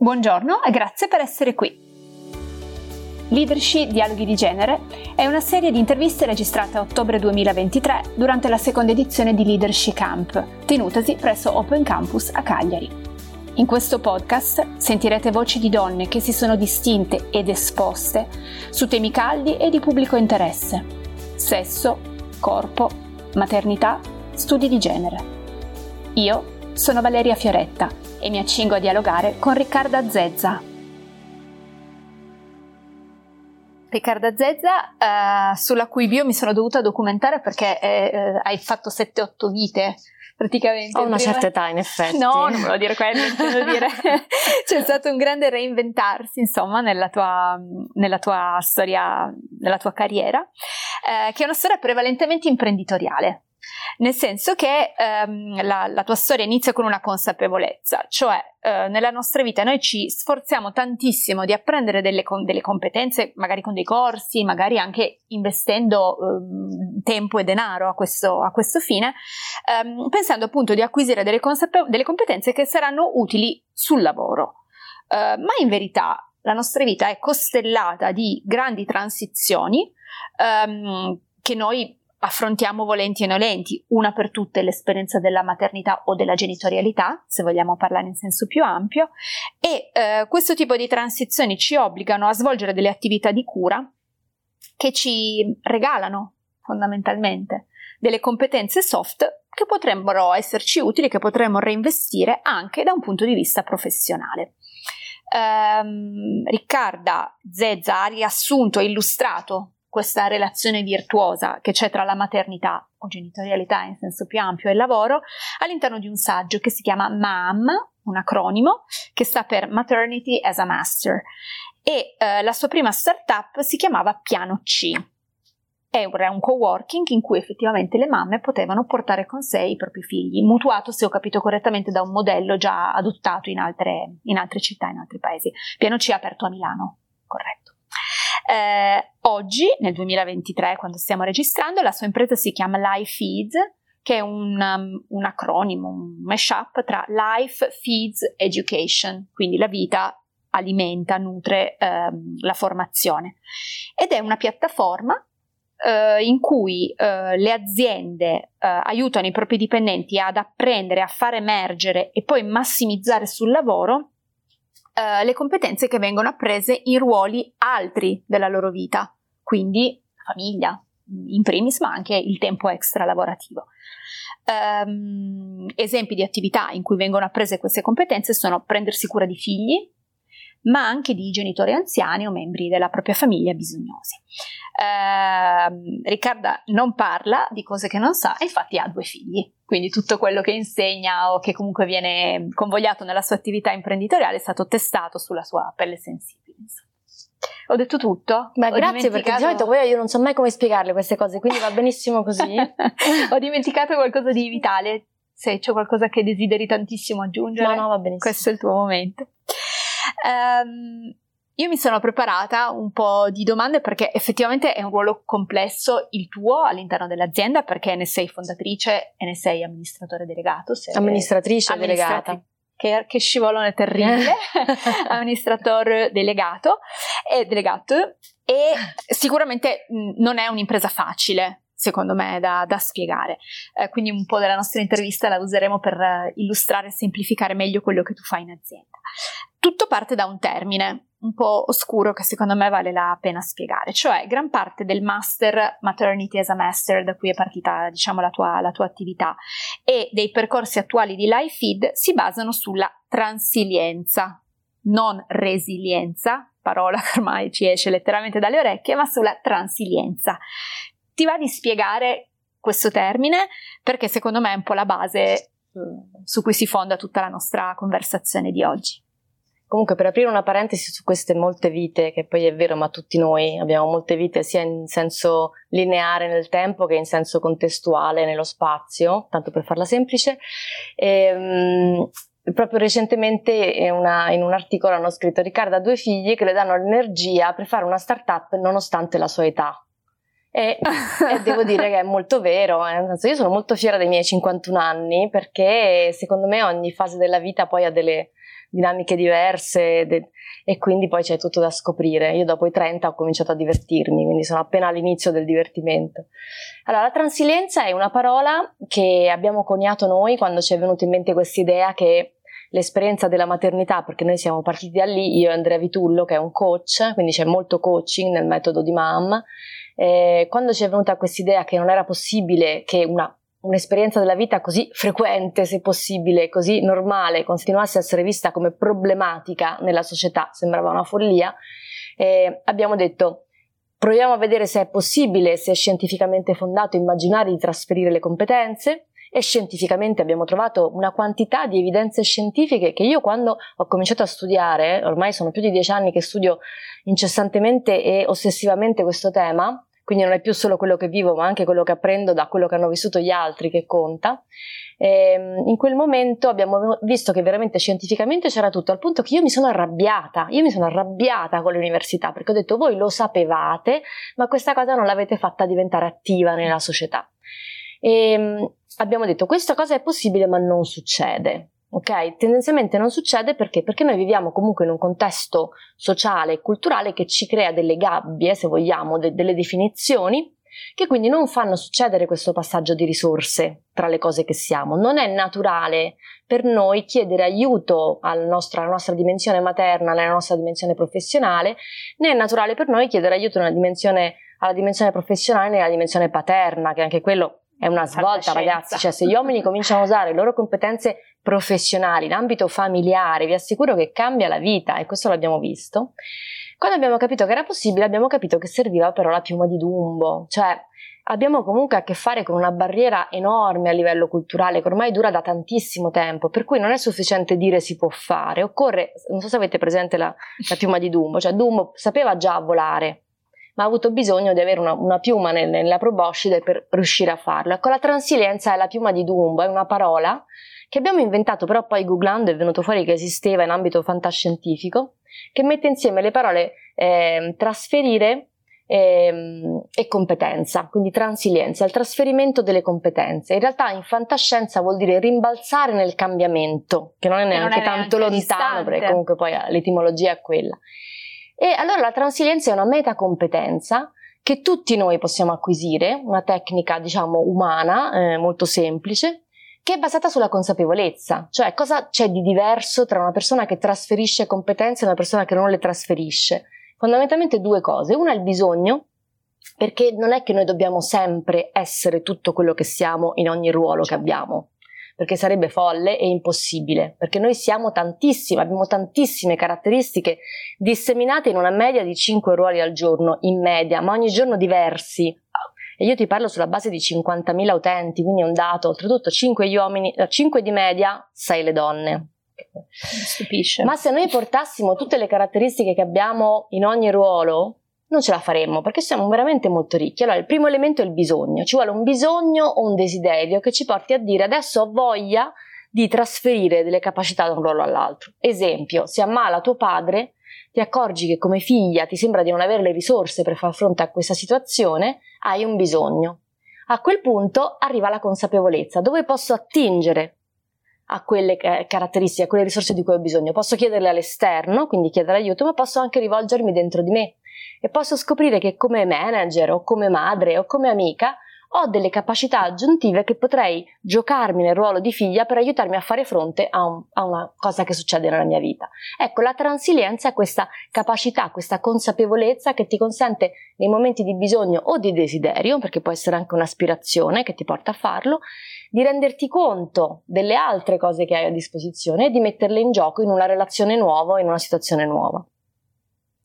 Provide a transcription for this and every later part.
Buongiorno e grazie per essere qui. Leadership Dialoghi di Genere è una serie di interviste registrate a ottobre 2023 durante la seconda edizione di Leadership Camp, tenutasi presso Open Campus a Cagliari. In questo podcast sentirete voci di donne che si sono distinte ed esposte su temi caldi e di pubblico interesse. Sesso, corpo, maternità, studi di genere. Io sono Valeria Fioretta e mi accingo a dialogare con Riccarda Zezza. Riccarda Zezza, eh, sulla cui bio mi sono dovuta documentare perché eh, eh hai fatto 7-8 vite praticamente. Ho una prima... certa età, in effetti. No, non volevo dire quello, intendo dire. C'è stato un grande reinventarsi, insomma, nella tua, nella tua storia, nella tua carriera, eh, che è una storia prevalentemente imprenditoriale nel senso che ehm, la, la, tua storia inizia con una consapevolezza, cioè eh, nella nostra vita noi ci sforziamo tantissimo di apprendere delle, delle competenze, magari con dei corsi, magari anche investendo ehm, tempo e denaro a questo, a questo fine, ehm, pensando appunto di acquisire delle, consape- delle, competenze che saranno utili sul lavoro. Eh, ma in verità la nostra vita è costellata di grandi transizioni ehm, che noi affrontiamo volenti e nolenti, una per tutte l'esperienza della maternità o della genitorialità, se vogliamo parlare in senso più ampio, e eh, questo tipo di transizioni ci obbligano a svolgere delle attività di cura che ci regalano fondamentalmente delle competenze soft che potrebbero esserci utili, che potremmo reinvestire anche da un punto di vista professionale. Um, Riccarda Zezza ha riassunto e illustrato questa relazione virtuosa che c'è tra la maternità o genitorialità in senso più ampio e il lavoro all'interno di un saggio che si chiama MAM, un acronimo che sta per Maternity as a Master e eh, la sua prima startup si chiamava Piano C. Era un coworking in cui effettivamente le mamme potevano portare con sé i propri figli, mutuato, se ho capito correttamente, da un modello già adottato in altre, in altre città, in altri paesi. Piano C aperto a Milano, corretto. Eh, oggi, nel 2023, quando stiamo registrando, la sua impresa si chiama Life Feeds, che è un, um, un acronimo, un mashup tra Life Feeds Education, quindi la vita alimenta, nutre ehm, la formazione. Ed è una piattaforma eh, in cui eh, le aziende eh, aiutano i propri dipendenti ad apprendere, a far emergere e poi massimizzare sul lavoro eh, le competenze che vengono apprese in ruoli altri della loro vita, quindi famiglia, in primis, ma anche il tempo extra lavorativo. Um, esempi di attività in cui vengono apprese queste competenze sono prendersi cura di figli, ma anche di genitori anziani o membri della propria famiglia bisognosi. Eh, Riccarda non parla di cose che non sa infatti ha due figli, quindi tutto quello che insegna o che comunque viene convogliato nella sua attività imprenditoriale è stato testato sulla sua pelle sensibile. Ho detto tutto? Beh, grazie perché di solito poi io non so mai come spiegarle queste cose, quindi va benissimo così. Ho dimenticato qualcosa di vitale. Se c'è qualcosa che desideri tantissimo aggiungere, no, no, va benissimo. questo è il tuo momento. Um, io mi sono preparata un po' di domande perché effettivamente è un ruolo complesso il tuo all'interno dell'azienda perché ne sei fondatrice e ne sei amministratore delegato. Amministratrice delegata. Che, che scivolone terribile, amministratore delegato e delegato e sicuramente non è un'impresa facile secondo me da, da spiegare. Eh, quindi un po' della nostra intervista la useremo per uh, illustrare e semplificare meglio quello che tu fai in azienda. Tutto parte da un termine un po' oscuro che secondo me vale la pena spiegare, cioè gran parte del master Maternity as a Master da cui è partita diciamo la tua, la tua attività e dei percorsi attuali di LifeFeed si basano sulla transilienza, non resilienza, parola che ormai ci esce letteralmente dalle orecchie, ma sulla transilienza. Ti va di spiegare questo termine perché secondo me è un po' la base mm, su cui si fonda tutta la nostra conversazione di oggi. Comunque, per aprire una parentesi su queste molte vite, che poi è vero, ma tutti noi abbiamo molte vite sia in senso lineare nel tempo che in senso contestuale nello spazio, tanto per farla semplice. E, um, proprio recentemente in, una, in, un articolo hanno scritto Riccardo ha due figli che le danno l'energia per fare una startup nonostante la sua età. E, e, devo dire che è molto vero, eh. io sono molto fiera dei miei 51 anni perché secondo me ogni fase della vita poi ha delle dinamiche diverse de- e quindi poi c'è tutto da scoprire. Io dopo i 30 ho cominciato a divertirmi, quindi sono appena all'inizio del divertimento. Allora, la transilienza è una parola che abbiamo coniato noi quando ci è venuta in mente questa idea che l'esperienza della maternità, perché noi siamo partiti da lì, io e Andrea Vitullo, che è un coach, quindi c'è molto coaching nel metodo di MAM. Eh, quando ci è venuta questa idea che non era possibile che una, un'esperienza della vita così frequente, se possibile, così normale, continuasse a essere vista come problematica nella società, sembrava una follia, eh, abbiamo detto proviamo a vedere se è possibile, se è scientificamente fondato immaginare di trasferire le competenze. E scientificamente abbiamo trovato una quantità di evidenze scientifiche che io quando ho cominciato a studiare, ormai sono più di dieci anni che studio incessantemente e ossessivamente questo tema, quindi non è più solo quello che vivo ma anche quello che apprendo da quello che hanno vissuto gli altri che conta. E ehm, in quel momento abbiamo visto che veramente scientificamente c'era tutto, al punto che io mi sono arrabbiata, io mi sono arrabbiata con le università perché ho detto voi lo sapevate ma questa cosa non l'avete fatta diventare attiva nella società. E ehm, abbiamo detto questa cosa è possibile ma non succede. Ok? Tendenzialmente non succede perché? Perché noi viviamo comunque in un contesto sociale e culturale che ci crea delle gabbie, se vogliamo, de- delle definizioni che quindi non fanno succedere questo passaggio di risorse tra le cose che siamo. Non è naturale per noi chiedere aiuto al nostro, alla nostra dimensione materna, alla nostra dimensione professionale, né è naturale per noi chiedere aiuto dimensione, alla dimensione professionale nella dimensione paterna, che anche quello è una svolta, ragazzi. Cioè, se gli uomini cominciano a usare le loro competenze professionali in ambito familiare, vi assicuro che cambia la vita e questo l'abbiamo visto. Quando abbiamo capito che era possibile, abbiamo capito che serviva però la piuma di Dumbo, cioè abbiamo comunque a che fare con una barriera enorme a livello culturale che ormai dura da tantissimo tempo, per cui non è sufficiente dire si può fare, occorre, non so se avete presente la, la piuma di Dumbo, cioè Dumbo sapeva già volare, ma ha avuto bisogno di avere una, una piuma nel, nella proboscide per riuscire a farlo. Ecco, la transilienza è la piuma di Dumbo, è una parola che abbiamo inventato, però poi googlando è venuto fuori che esisteva in ambito fantascientifico, che mette insieme le parole eh, trasferire e, e, competenza, quindi transilienza, il trasferimento delle competenze. In realtà in fantascienza vuol dire rimbalzare nel cambiamento, che non è neanche non è tanto neanche lontano, distante. perché comunque poi l'etimologia è quella. E allora la transilienza è una metacompetenza che tutti noi possiamo acquisire, una tecnica diciamo umana, eh, molto semplice, che è basata sulla consapevolezza, cioè cosa c'è di diverso tra una persona che trasferisce competenze e una persona che non le trasferisce. Fondamentalmente due cose, una è il bisogno, perché non è che noi dobbiamo sempre essere tutto quello che siamo in ogni ruolo che abbiamo, perché sarebbe folle e impossibile, perché noi siamo tantissimi, abbiamo tantissime caratteristiche disseminate in una media di 5 ruoli al giorno, in media, ma ogni giorno diversi. E io ti parlo sulla base di 50.000 utenti, quindi è un dato, oltretutto 5 gli uomini, 5 di media, 6 le donne. Stupisce. Ma se noi portassimo tutte le caratteristiche che abbiamo in ogni ruolo, non ce la faremmo perché siamo veramente molto ricchi. Allora, il primo elemento è il bisogno. Ci vuole un bisogno o un desiderio che ci porti a dire adesso ho voglia di trasferire delle capacità da un ruolo all'altro. Esempio, si ammala tuo padre, ti accorgi che come figlia ti sembra di non avere le risorse per far fronte a questa situazione, hai un bisogno. A quel punto arriva la consapevolezza, dove posso attingere a quelle caratteristiche, a quelle risorse di cui ho bisogno. Posso chiederle all'esterno, quindi chiedere aiuto, ma posso anche rivolgermi dentro di me e posso scoprire che come manager o come madre o come amica ho delle capacità aggiuntive che potrei giocarmi nel ruolo di figlia per aiutarmi a fare fronte a, un, a, una cosa che succede nella mia vita. Ecco, la transilienza è questa capacità, questa consapevolezza che ti consente nei momenti di bisogno o di desiderio, perché può essere anche un'aspirazione che ti porta a farlo, di renderti conto delle altre cose che hai a disposizione e di metterle in gioco in una relazione nuova, in una situazione nuova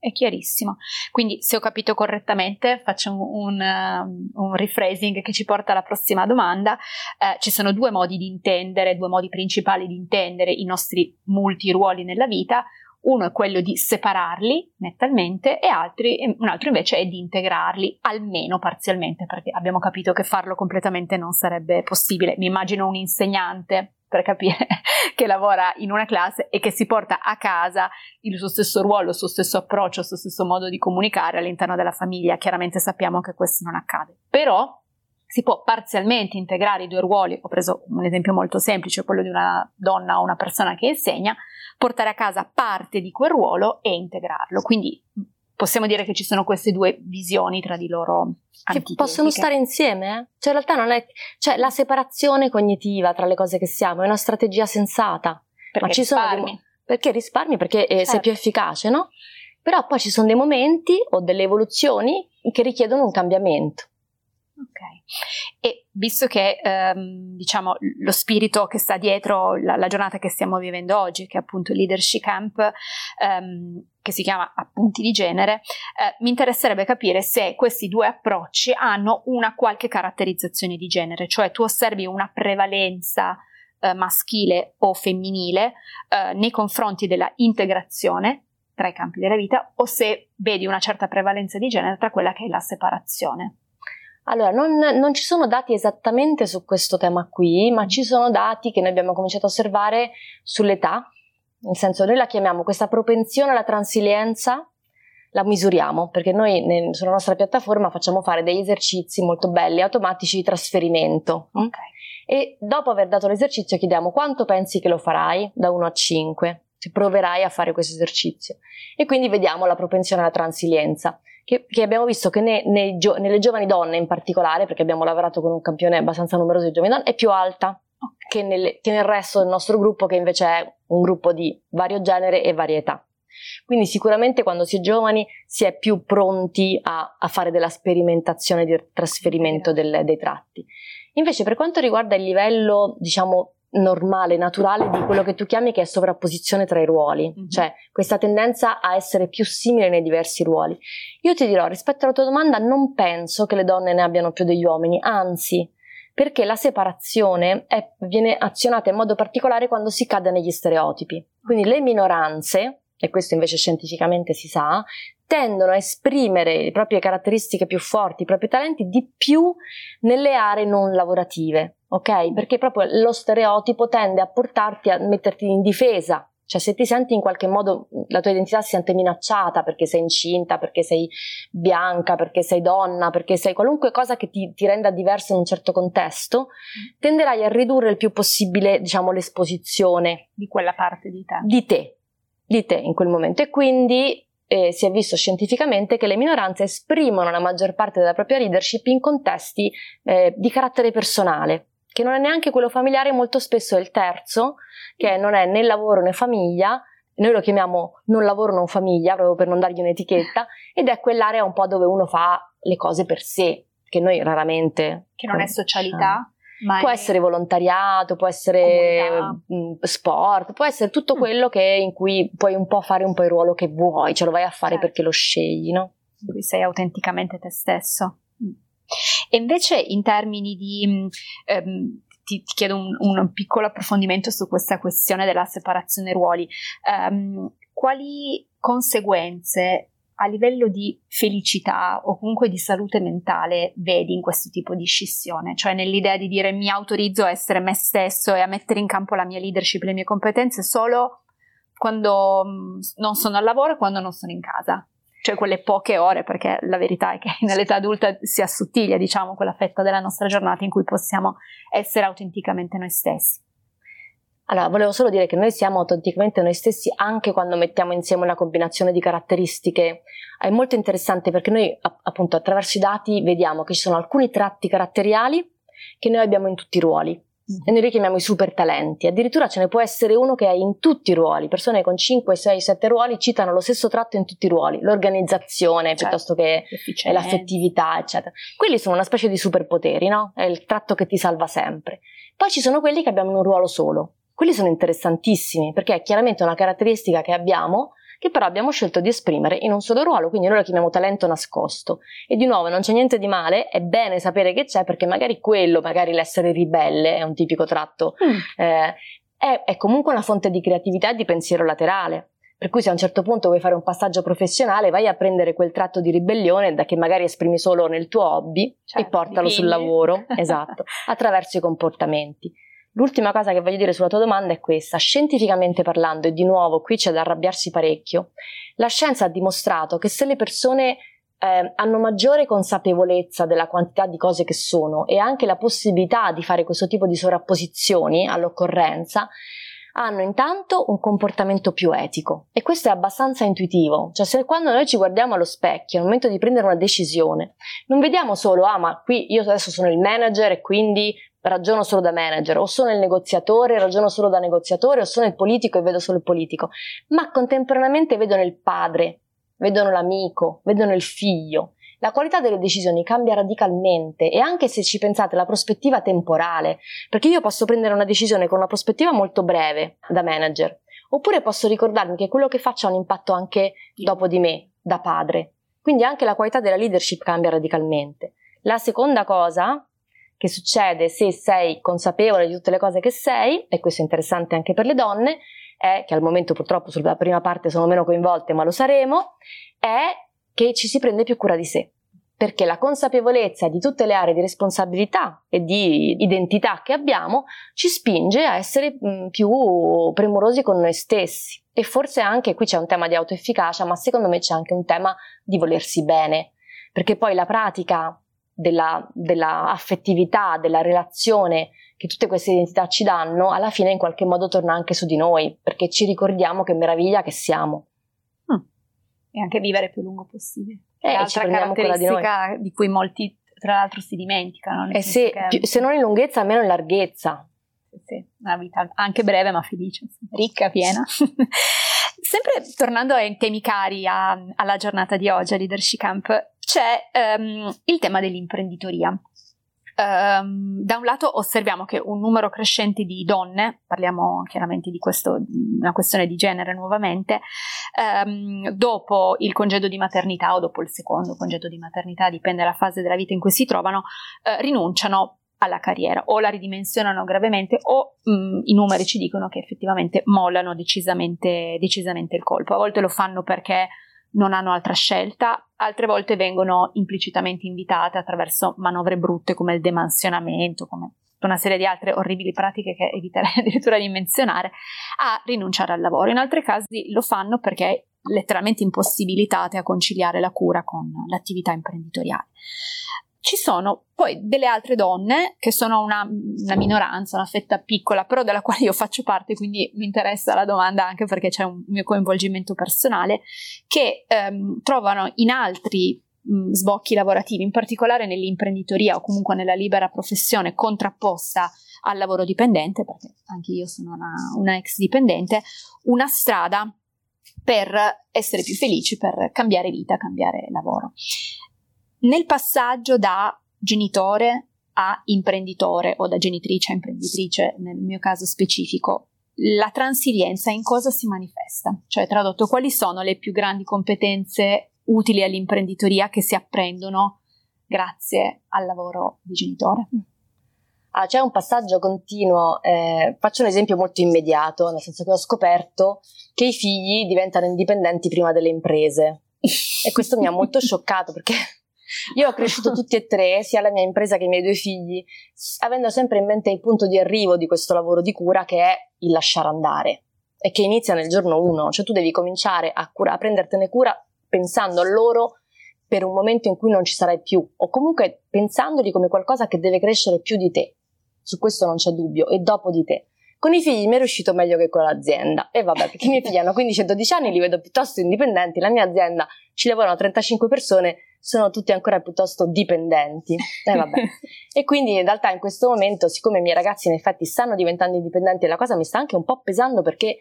è chiarissimo. Quindi, se ho capito correttamente, faccio un, un, um, un rephrasing che ci porta alla prossima domanda. Eh, ci sono due modi di intendere, due modi principali di intendere i nostri multiruoli nella vita. Uno è quello di separarli nettamente e altri, un altro invece è di integrarli, almeno parzialmente, perché abbiamo capito che farlo completamente non sarebbe possibile. Mi immagino un insegnante per capire che lavora in una classe e che si porta a casa il suo stesso ruolo, il suo stesso approccio, il suo stesso modo di comunicare all'interno della famiglia. Chiaramente sappiamo che questo non accade. Però si può parzialmente integrare i due ruoli, ho preso un esempio molto semplice, quello di una donna o una persona che insegna, portare a casa parte di quel ruolo e integrarlo. Quindi possiamo dire che ci sono queste due visioni tra di loro che possono stare insieme, eh? Cioè in realtà non è cioè la separazione cognitiva tra le cose che siamo è una strategia sensata. Perché ma ci risparmi. sono dei, perché risparmi? Perché eh, certo. sei più efficace, no? Però poi ci sono dei momenti o delle evoluzioni che richiedono un cambiamento. Ok. E visto che ehm, diciamo lo spirito che sta dietro la, la, giornata che stiamo vivendo oggi, che è appunto il Leadership Camp, ehm, che si chiama Appunti di genere, eh, mi interesserebbe capire se questi due approcci hanno una qualche caratterizzazione di genere, cioè tu osservi una prevalenza eh, maschile o femminile eh, nei confronti della integrazione tra i campi della vita o se vedi una certa prevalenza di genere tra quella che è la separazione. Allora, non, non, ci sono dati esattamente su questo tema qui, ma ci sono dati che noi abbiamo cominciato a osservare sull'età, nel senso noi la chiamiamo questa propensione alla transilienza, la misuriamo perché noi nel, sulla nostra piattaforma facciamo fare degli esercizi molto belli, automatici di trasferimento. Okay. E dopo aver dato l'esercizio chiediamo quanto pensi che lo farai da 1 a 5, se proverai a fare questo esercizio. E quindi vediamo la propensione alla transilienza che, che abbiamo visto che ne, nei, nelle giovani donne in particolare, perché abbiamo lavorato con un campione abbastanza numeroso di giovani donne, è più alta che, nelle, che nel resto del nostro gruppo, che invece è un gruppo di vario genere e varietà. Quindi sicuramente quando si è giovani si è più pronti a, a fare della sperimentazione di trasferimento del, dei tratti. Invece per quanto riguarda il livello, diciamo, normale, naturale di quello che tu chiami che è sovrapposizione tra i ruoli, mm-hmm. cioè questa tendenza a essere più simile nei diversi ruoli. Io ti dirò, rispetto alla tua domanda, non penso che le donne ne abbiano più degli uomini, anzi, perché la separazione è, viene azionata in modo particolare quando si cade negli stereotipi. Quindi le minoranze, e questo invece scientificamente si sa, tendono a esprimere le proprie caratteristiche più forti, i propri talenti di più nelle aree non lavorative, ok? Perché proprio lo stereotipo tende a portarti a metterti in difesa. Cioè, se ti senti in qualche modo, la tua identità si sente minacciata perché sei incinta, perché sei bianca, perché sei donna, perché sei qualunque cosa che ti, ti renda diverso in un certo contesto, tenderai a ridurre il più possibile, diciamo, l'esposizione di quella parte di te. Di te, di te in quel momento. E quindi eh, si è visto scientificamente che le minoranze esprimono la maggior parte della propria leadership in contesti eh, di carattere personale, che non è neanche quello familiare, molto spesso è il terzo, che non è né lavoro né famiglia, noi lo chiamiamo non lavoro non famiglia, proprio per non dargli un'etichetta, ed è quell'area un po' dove uno fa le cose per sé, che noi raramente... Che non è socialità? Ma può è... essere volontariato, può essere mh, mm, sport, può essere tutto mm. quello che, in cui puoi un po' fare un po' il ruolo che vuoi, ce lo vai a fare certo. perché lo scegli, no? In cui sei autenticamente te stesso. Mm. E invece in termini di... Um, ti, ti, chiedo un, un, piccolo approfondimento su questa questione della separazione ruoli. Um, quali conseguenze a livello di felicità o comunque di salute mentale vedi in questo tipo di scissione? Cioè nell'idea di dire mi autorizzo a essere me stesso e a mettere in campo la mia leadership, le mie competenze solo quando mm, non sono al lavoro e quando non sono in casa. Cioè quelle poche ore, perché la verità è che nell'età adulta si assottiglia, diciamo, quella fetta della nostra giornata in cui possiamo essere autenticamente noi stessi. Allora, volevo solo dire che noi siamo autenticamente noi stessi anche quando mettiamo insieme una combinazione di caratteristiche. È molto interessante perché noi, appunto, attraverso i dati vediamo che ci sono alcuni tratti caratteriali che noi abbiamo in tutti i ruoli. E noi li chiamiamo i super talenti. Addirittura ce ne può essere uno che è in tutti i ruoli. Persone con 5, 6, 7 ruoli citano lo stesso tratto in tutti i ruoli. L'organizzazione certo. piuttosto che l'affettività, eccetera. Quelli sono una specie di superpoteri, no? È il tratto che ti salva sempre. Poi ci sono quelli che abbiamo in un ruolo solo quelli sono interessantissimi perché è chiaramente una caratteristica che abbiamo che però abbiamo scelto di esprimere in un solo ruolo, quindi noi lo chiamiamo talento nascosto. E di nuovo non c'è niente di male, è bene sapere che c'è perché magari quello, magari l'essere ribelle è un tipico tratto, mm. eh, è, è comunque una fonte di creatività e di pensiero laterale. Per cui se a un certo punto vuoi fare un passaggio professionale, vai a prendere quel tratto di ribellione da che magari esprimi solo nel tuo hobby certo, e portalo sul lavoro, esatto, attraverso i comportamenti. L'ultima cosa che voglio dire sulla tua domanda è questa. Scientificamente parlando, e di nuovo qui c'è da arrabbiarsi parecchio, la scienza ha dimostrato che se le persone eh, hanno maggiore consapevolezza della quantità di cose che sono e anche la possibilità di fare questo tipo di sovrapposizioni all'occorrenza, hanno intanto un comportamento più etico e questo è abbastanza intuitivo, cioè se quando noi ci guardiamo allo specchio al momento di prendere una decisione non vediamo solo ah ma qui io adesso sono il manager e quindi ragiono solo da manager o sono il negoziatore ragiono solo da negoziatore o sono il politico e vedo solo il politico, ma contemporaneamente vedono il padre, vedono l'amico, vedono il figlio la qualità delle decisioni cambia radicalmente e anche se ci pensate la prospettiva temporale, perché io posso prendere una decisione con una prospettiva molto breve da manager, oppure posso ricordarmi che quello che faccio ha un impatto anche dopo di me, da padre. Quindi anche la qualità della leadership cambia radicalmente. La seconda cosa che succede se sei consapevole di tutte le cose che sei, e questo è interessante anche per le donne, è che al momento purtroppo sulla prima parte sono meno coinvolte, ma lo saremo, è che ci si prende più cura di sé perché la consapevolezza di tutte le aree di responsabilità e di identità che abbiamo ci spinge a essere più premurosi con noi stessi. E forse anche qui c'è un tema di autoefficacia, ma secondo me c'è anche un tema di volersi bene, perché poi la pratica della, della affettività, della relazione che tutte queste identità ci danno, alla fine in qualche modo torna anche su di noi, perché ci ricordiamo che meraviglia che siamo e anche vivere più lungo possibile. È eh, altra caratteristica di, di, cui molti tra l'altro si dimenticano. Eh se, che... più, se, non in lunghezza, almeno in larghezza. Sì, una vita anche breve ma felice, ricca, piena. Sempre tornando ai temi cari a, alla giornata di oggi, a Leadership Camp, c'è um, il tema dell'imprenditoria. Um, da un lato osserviamo che un numero crescente di donne, parliamo chiaramente di questo, una questione di genere nuovamente, um, dopo il congedo di maternità o dopo il secondo congedo di maternità, dipende dalla fase della vita in cui si trovano, uh, rinunciano alla carriera o la ridimensionano gravemente o mh, mm, i numeri ci dicono che effettivamente mollano decisamente, decisamente il colpo. A volte lo fanno perché non hanno altra scelta, altre volte vengono implicitamente invitate attraverso manovre brutte come il demansionamento, come una serie di altre orribili pratiche che eviterei addirittura di menzionare, a rinunciare al lavoro. In altri casi lo fanno perché letteralmente impossibilitate a conciliare la cura con l'attività imprenditoriale. Ci sono poi delle altre donne che sono una, una, minoranza, una fetta piccola, però della quale io faccio parte, quindi mi interessa la domanda anche perché c'è un mio coinvolgimento personale, che ehm, trovano in altri mh, sbocchi lavorativi, in particolare nell'imprenditoria o comunque nella libera professione contrapposta al lavoro dipendente, perché anche io sono una, una ex dipendente, una strada per essere più felici, per cambiare vita, cambiare lavoro. Nel passaggio da genitore a imprenditore o da genitrice a imprenditrice, nel mio caso specifico, la transilienza in cosa si manifesta? Cioè, tradotto, quali sono le più grandi competenze utili all'imprenditoria che si apprendono grazie al lavoro di genitore? Ah, c'è un passaggio continuo, eh, faccio un esempio molto immediato, nel senso che ho scoperto che i figli diventano indipendenti prima delle imprese. E questo mi ha molto scioccato perché io ho cresciuto tutti e tre, sia la mia impresa che i miei due figli, avendo sempre in mente il punto di arrivo di questo lavoro di cura che è il lasciare andare e che inizia nel giorno uno, cioè tu devi cominciare a, cura, a prendertene cura pensando a loro per un momento in cui non ci sarai più o comunque pensandoli come qualcosa che deve crescere più di te. Su questo non c'è dubbio e dopo di te. Con i figli mi è riuscito meglio che con l'azienda. E vabbè, perché i miei figli hanno 15 e 12 anni, li vedo piuttosto indipendenti. La mia azienda ci lavorano 35 persone, sono tutti ancora piuttosto dipendenti. E vabbè. e quindi in realtà in questo momento, siccome i miei ragazzi in effetti stanno diventando indipendenti, la cosa mi sta anche un po' pesando perché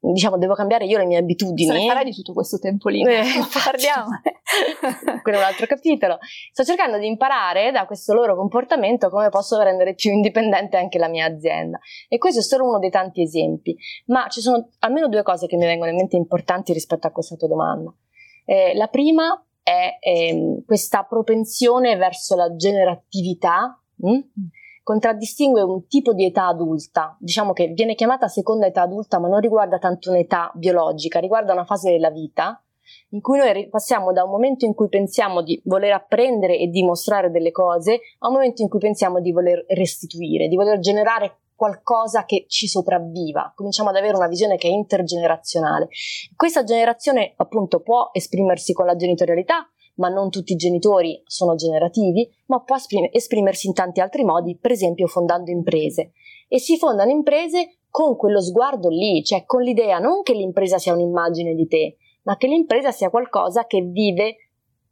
diciamo, devo cambiare io le mie abitudini. Se ne farai di tutto questo tempo lì. Eh, parliamo. Quello è un altro capitolo. Sto cercando di imparare da questo loro comportamento come posso rendere più indipendente anche la mia azienda. E questo è solo uno dei tanti esempi. Ma ci sono almeno due cose che mi vengono in mente importanti rispetto a questa tua domanda. Eh, la prima è eh, questa propensione verso la generatività. Hm? contraddistingue un tipo di età adulta, diciamo che viene chiamata seconda età adulta, ma non riguarda tanto un'età biologica, riguarda una fase della vita in cui noi passiamo da un momento in cui pensiamo di voler apprendere e dimostrare delle cose a un momento in cui pensiamo di voler restituire, di voler generare qualcosa che ci sopravviva. Cominciamo ad avere una visione che è intergenerazionale. Questa generazione appunto può esprimersi con la genitorialità, ma non tutti i genitori sono generativi, ma può esprimersi in tanti altri modi, per esempio fondando imprese. E si fondano imprese con quello sguardo lì, cioè con l'idea non che l'impresa sia un'immagine di te, ma che l'impresa sia qualcosa che vive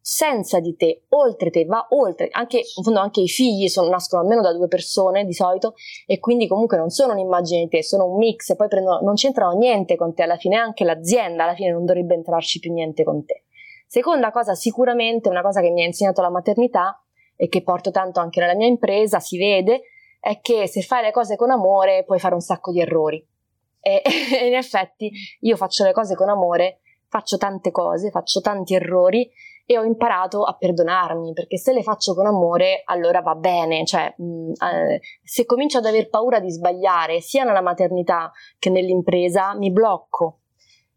senza di te, oltre te, va oltre, anche, in fondo anche i figli sono, nascono almeno da due persone di solito e quindi comunque non sono un'immagine di te, sono un mix e poi prendono, non c'entrano niente con te, alla fine anche l'azienda alla fine non dovrebbe entrarci più niente con te. Seconda cosa, sicuramente una cosa che mi ha insegnato la maternità e che porto tanto anche nella mia impresa, si vede, è che se fai le cose con amore puoi fare un sacco di errori. E, e in effetti io faccio le cose con amore, faccio tante cose, faccio tanti errori e ho imparato a perdonarmi perché se le faccio con amore allora va bene, cioè mh, eh, se comincio ad aver paura di sbagliare sia nella maternità che nell'impresa mi blocco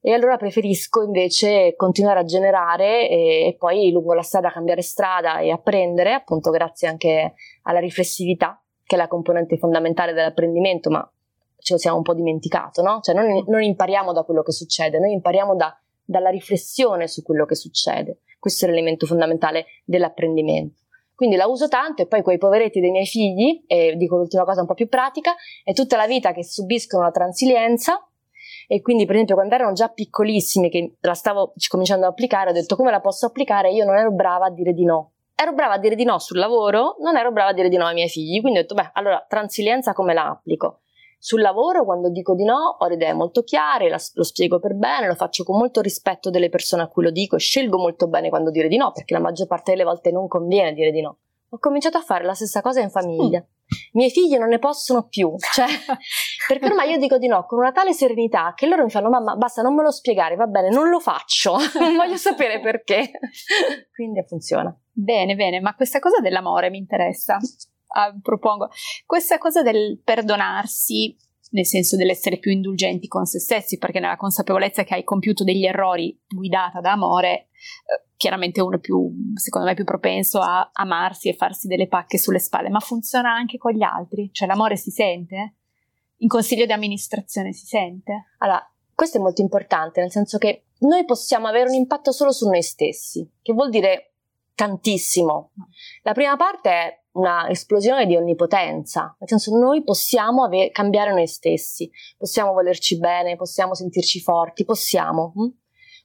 e allora preferisco invece continuare a generare e, e, poi lungo la strada cambiare strada e apprendere, appunto grazie anche alla riflessività, che è la componente fondamentale dell'apprendimento, ma ce lo siamo un po' dimenticato, no? Cioè non, non impariamo da quello che succede, noi impariamo da, dalla riflessione su quello che succede. Questo è l'elemento fondamentale dell'apprendimento. Quindi la uso tanto e poi quei poveretti dei miei figli, e dico l'ultima cosa un po' più pratica, è tutta la vita che subiscono la transilienza e quindi per esempio quando erano già piccolissimi che la stavo cominciando ad applicare ho detto come la posso applicare? Io non ero brava a dire di no. Ero brava a dire di no sul lavoro non ero brava a dire di no ai miei figli quindi ho detto beh allora transilienza come la applico sul lavoro quando dico di no ho le idee molto chiare, la, lo spiego per bene, lo faccio con molto rispetto delle persone a cui lo dico e scelgo molto bene quando dire di no perché la maggior parte delle volte non conviene dire di no. Ho cominciato a fare la stessa cosa in famiglia. Mm i miei figli non ne possono più, cioè, perché ormai io dico di no con una tale serenità che loro mi fanno mamma basta non me lo spiegare, va bene, non lo faccio, non voglio sapere perché. Quindi funziona. Bene, bene, ma questa cosa dell'amore mi interessa. Ah, propongo questa cosa del perdonarsi nel senso dell'essere più indulgenti con se stessi, perché nella consapevolezza che hai compiuto degli errori guidata da amore, eh, chiaramente uno è più, secondo me, più propenso a amarsi e farsi delle pacche sulle spalle, ma funziona anche con gli altri, cioè l'amore si sente? In consiglio di amministrazione si sente? Allora, questo è molto importante, nel senso che noi possiamo avere un impatto solo su noi stessi, che vuol dire tantissimo. La prima parte è una esplosione di onnipotenza, nel senso noi possiamo ave- cambiare noi stessi, possiamo volerci bene, possiamo sentirci forti, possiamo. Hm?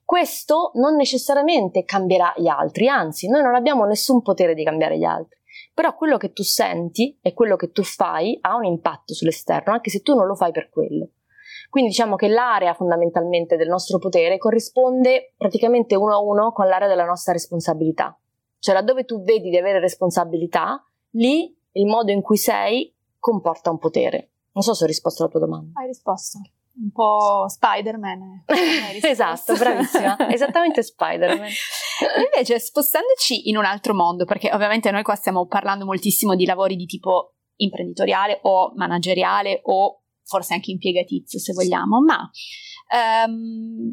Questo non necessariamente cambierà gli altri, anzi noi non abbiamo nessun potere di cambiare gli altri, però quello che tu senti e quello che tu fai ha un impatto sull'esterno, anche se tu non lo fai per quello. Quindi diciamo che l'area fondamentalmente del nostro potere corrisponde praticamente uno a uno con l'area della nostra responsabilità. Cioè laddove tu vedi di avere responsabilità, lì il modo in cui sei comporta un potere. Non so se ho risposto alla tua domanda. Hai risposto. Un po' Spider-Man. esatto, bravissima. Esattamente Spider-Man. Invece, spostandoci in un altro mondo, perché ovviamente noi qua stiamo parlando moltissimo di lavori di tipo imprenditoriale o manageriale o forse anche impiegatizio, se vogliamo, ma um,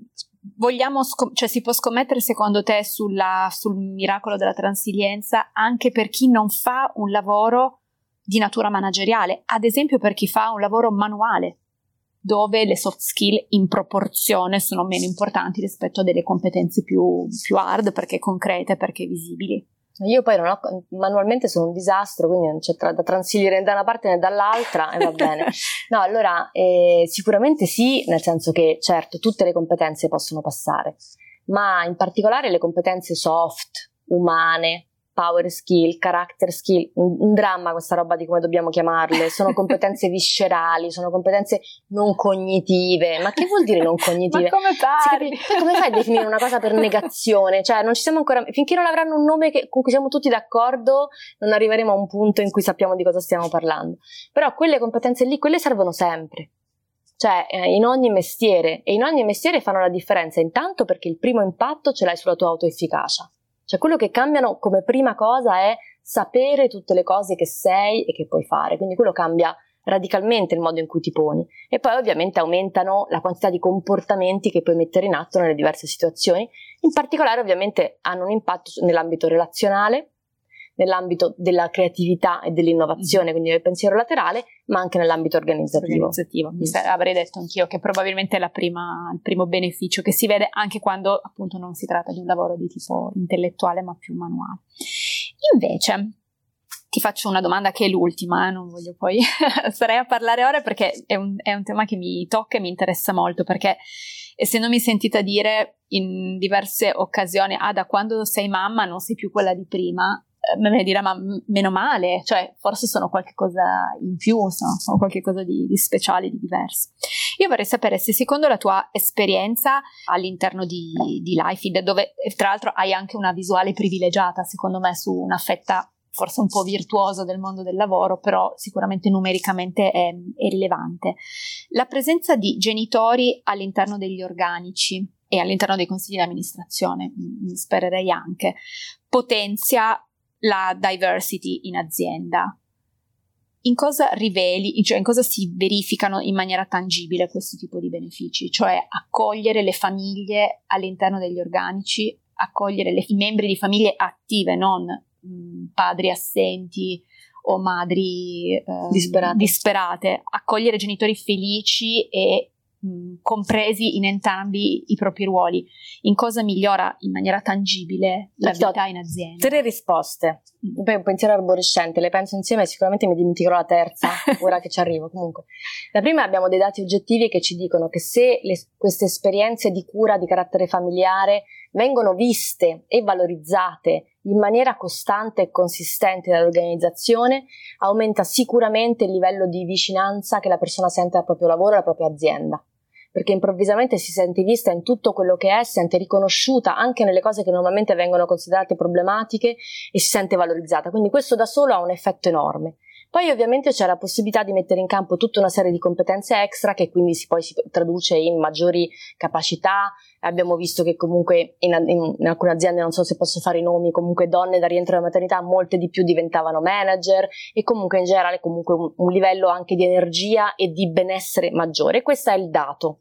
vogliamo, scom- cioè si può scommettere secondo te sulla, sul miracolo della transilienza anche per chi non fa un lavoro di natura manageriale, ad esempio per chi fa un lavoro manuale, dove le soft skill in proporzione sono meno importanti rispetto a delle competenze più, più hard perché concrete, perché visibili. Io poi ho, manualmente sono un disastro, quindi non c'è tra, da transigere né da una parte né dall'altra e va bene. No, allora eh, sicuramente sì, nel senso che certo tutte le competenze possono passare, ma in particolare le competenze soft, umane, power skill, character skill, un, un, dramma questa roba di come dobbiamo chiamarle, sono competenze viscerali, sono competenze non cognitive, ma che vuol dire non cognitive? ma come parli? come fai a definire una cosa per negazione? Cioè non ci siamo ancora, finché non avranno un nome che, con cui siamo tutti d'accordo non arriveremo a un punto in cui sappiamo di cosa stiamo parlando, però quelle competenze lì, quelle servono sempre. Cioè, eh, in ogni mestiere, e in ogni mestiere fanno la differenza, intanto perché il primo impatto ce l'hai sulla tua autoefficacia cioè quello che cambiano come prima cosa è sapere tutte le cose che sei e che puoi fare, quindi quello cambia radicalmente il modo in cui ti poni. E poi ovviamente aumentano la quantità di comportamenti che puoi mettere in atto nelle diverse situazioni, in particolare ovviamente hanno un impatto nell'ambito relazionale, nell'ambito della creatività e dell'innovazione, mm-hmm. quindi del pensiero laterale, ma anche nell'ambito organizzativo. organizzativo. Mm. Avrei detto anch'io che probabilmente è prima, il primo beneficio che si vede anche quando appunto non si tratta di un lavoro di tipo intellettuale ma più manuale. Invece, ti faccio una domanda che è l'ultima, eh, non voglio poi starei a parlare ora perché è un, è un tema che mi tocca e mi interessa molto perché essendomi sentita dire in diverse occasioni, ah da quando sei mamma non sei più quella di prima, me dirà ma meno male, cioè forse sono qualcosa in più, sono, sono qualcosa di, di speciale, di diverso. Io vorrei sapere se secondo la tua esperienza all'interno di, di LifeFeed, dove tra l'altro hai anche una visuale privilegiata secondo me su una fetta forse un po' virtuoso del mondo del lavoro, però sicuramente numericamente è, è rilevante. La presenza di genitori all'interno degli organici e all'interno dei consigli di amministrazione, spererei anche, potenzia la diversity in azienda. In cosa riveli, cioè in cosa si verificano in maniera tangibile questo tipo di benefici? Cioè accogliere le famiglie all'interno degli organici, accogliere le, i membri di famiglie attive, non mh, padri assenti o madri eh, disperate. disperate. accogliere genitori felici e mh, compresi in entrambi i propri ruoli, in cosa migliora in maniera tangibile la vita in azienda? Tre risposte, mm. poi un pensiero arborescente, le penso insieme e sicuramente mi dimenticherò la terza, ora che ci arrivo comunque. La prima abbiamo dei dati oggettivi che ci dicono che se le, queste esperienze di cura di carattere familiare vengono viste e valorizzate in maniera costante e consistente dall'organizzazione, aumenta sicuramente il livello di vicinanza che la persona sente al proprio lavoro e alla propria azienda. Perché improvvisamente si sente vista in tutto quello che è, si sente riconosciuta anche nelle cose che normalmente vengono considerate problematiche e si sente valorizzata. Quindi questo da solo ha un effetto enorme. Poi ovviamente c'è la possibilità di mettere in campo tutta una serie di competenze extra che quindi si, poi si traduce in maggiori capacità. Abbiamo visto che comunque in, in, in, alcune aziende, non so se posso fare i nomi, comunque donne da rientro dalla maternità, molte di più diventavano manager e comunque in generale comunque un, un livello anche di energia e di benessere maggiore. Questo è il dato.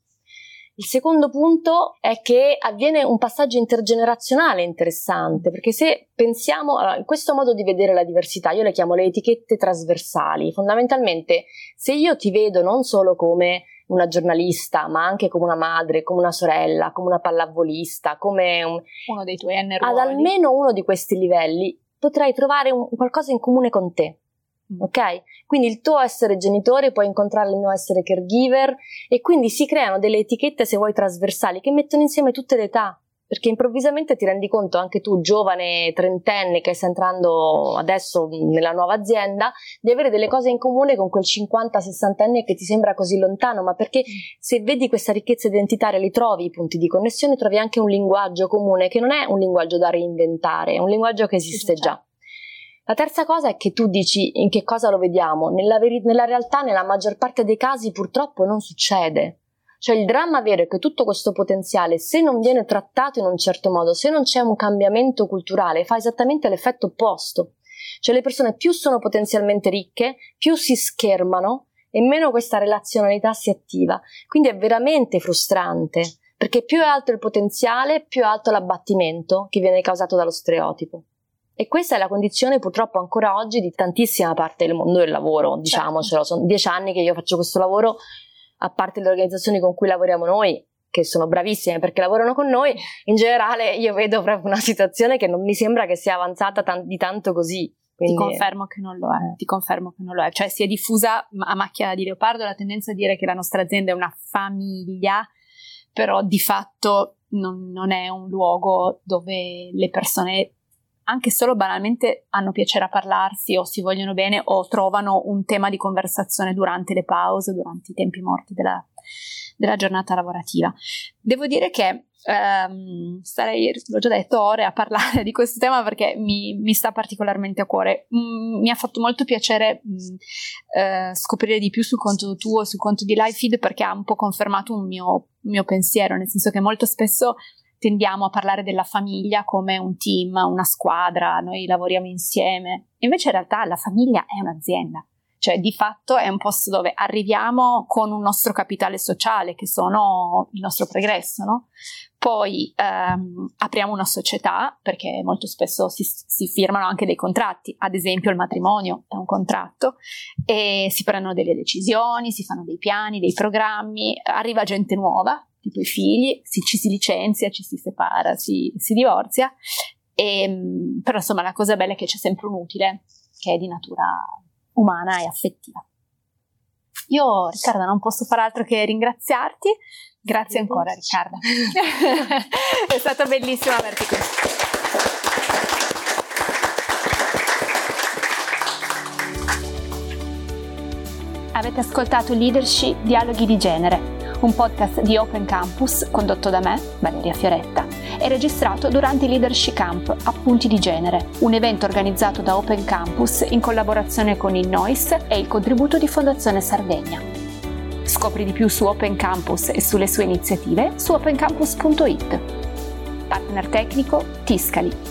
Il secondo punto è che avviene un passaggio intergenerazionale interessante, perché se pensiamo a questo modo di vedere la diversità, io le chiamo le etichette trasversali. Fondamentalmente, se io ti vedo non solo come una giornalista, ma anche come una madre, come una sorella, come una pallavolista, come un... uno dei tuoi N Ad almeno uno di questi livelli potrai trovare un, qualcosa in comune con te. Ok? Quindi il tuo essere genitore può incontrare il mio essere caregiver e quindi si creano delle etichette, se vuoi, trasversali che mettono insieme tutte le età. Perché improvvisamente ti rendi conto anche tu, giovane trentenne che stai entrando adesso nella nuova azienda, di avere delle cose in comune con quel 50-60enne che ti sembra così lontano, ma perché se vedi questa ricchezza identitaria, li trovi i punti di connessione, trovi anche un linguaggio comune che non è un linguaggio da reinventare, è un linguaggio che esiste già. La terza cosa è che tu dici in che cosa lo vediamo. Nella, veri- nella realtà, nella maggior parte dei casi, purtroppo non succede. Cioè il dramma vero è che tutto questo potenziale, se non viene trattato in un certo modo, se non c'è un cambiamento culturale, fa esattamente l'effetto opposto. Cioè le persone più sono potenzialmente ricche, più si schermano e meno questa relazionalità si attiva. Quindi è veramente frustrante, perché più è alto il potenziale, più è alto l'abbattimento che viene causato dallo stereotipo. E questa è la condizione purtroppo ancora oggi di tantissima parte del mondo del lavoro, diciamocelo, certo. sono dieci anni che io faccio questo lavoro, a parte le organizzazioni con cui lavoriamo noi, che sono bravissime perché lavorano con noi, in generale io vedo proprio una situazione che non mi sembra che sia avanzata t- di tanto così. Quindi... Ti confermo che non lo è, ti confermo che non lo è, cioè si è diffusa a macchia di leopardo la tendenza a dire che la nostra azienda è una famiglia, però di fatto non, non è un luogo dove le persone anche solo banalmente hanno piacere a parlarsi o si vogliono bene o trovano un tema di conversazione durante le pause, durante i tempi morti della, della giornata lavorativa. Devo dire che Um, starei, l'ho già detto, ore a parlare di questo tema perché mi, mi sta particolarmente a cuore. Mm, mi ha fatto molto piacere mm, uh, scoprire di più sul conto tuo, sul conto di LiveFeed perché ha un po' confermato un mio, mio pensiero, nel senso che molto spesso tendiamo a parlare della famiglia come un team, una squadra, noi lavoriamo insieme. Invece in realtà la famiglia è un'azienda, cioè di fatto è un posto dove arriviamo con un nostro capitale sociale, che sono il nostro progresso, no? poi ehm, apriamo una società perché molto spesso si, si, firmano anche dei contratti, ad esempio il matrimonio è un contratto e si prendono delle decisioni, si fanno dei piani, dei programmi, arriva gente nuova, tipo i figli, si, ci si licenzia, ci si separa, si, si divorzia, e, ehm, però insomma la cosa bella è che c'è sempre un utile che è di natura umana e affettiva. Io Riccardo non posso fare altro che ringraziarti Grazie ancora Riccardo. È stato bellissimo averti qui. Avete ascoltato Leadership Dialoghi di Genere, un podcast di Open Campus condotto da me, Valeria Fioretta, e registrato durante il Leadership Camp Appunti di Genere, un evento organizzato da Open Campus in collaborazione con il NOIS e il contributo di Fondazione Sardegna. Scopri di più su Open Campus e sulle sue iniziative su opencampus.it. Partner tecnico Tiscali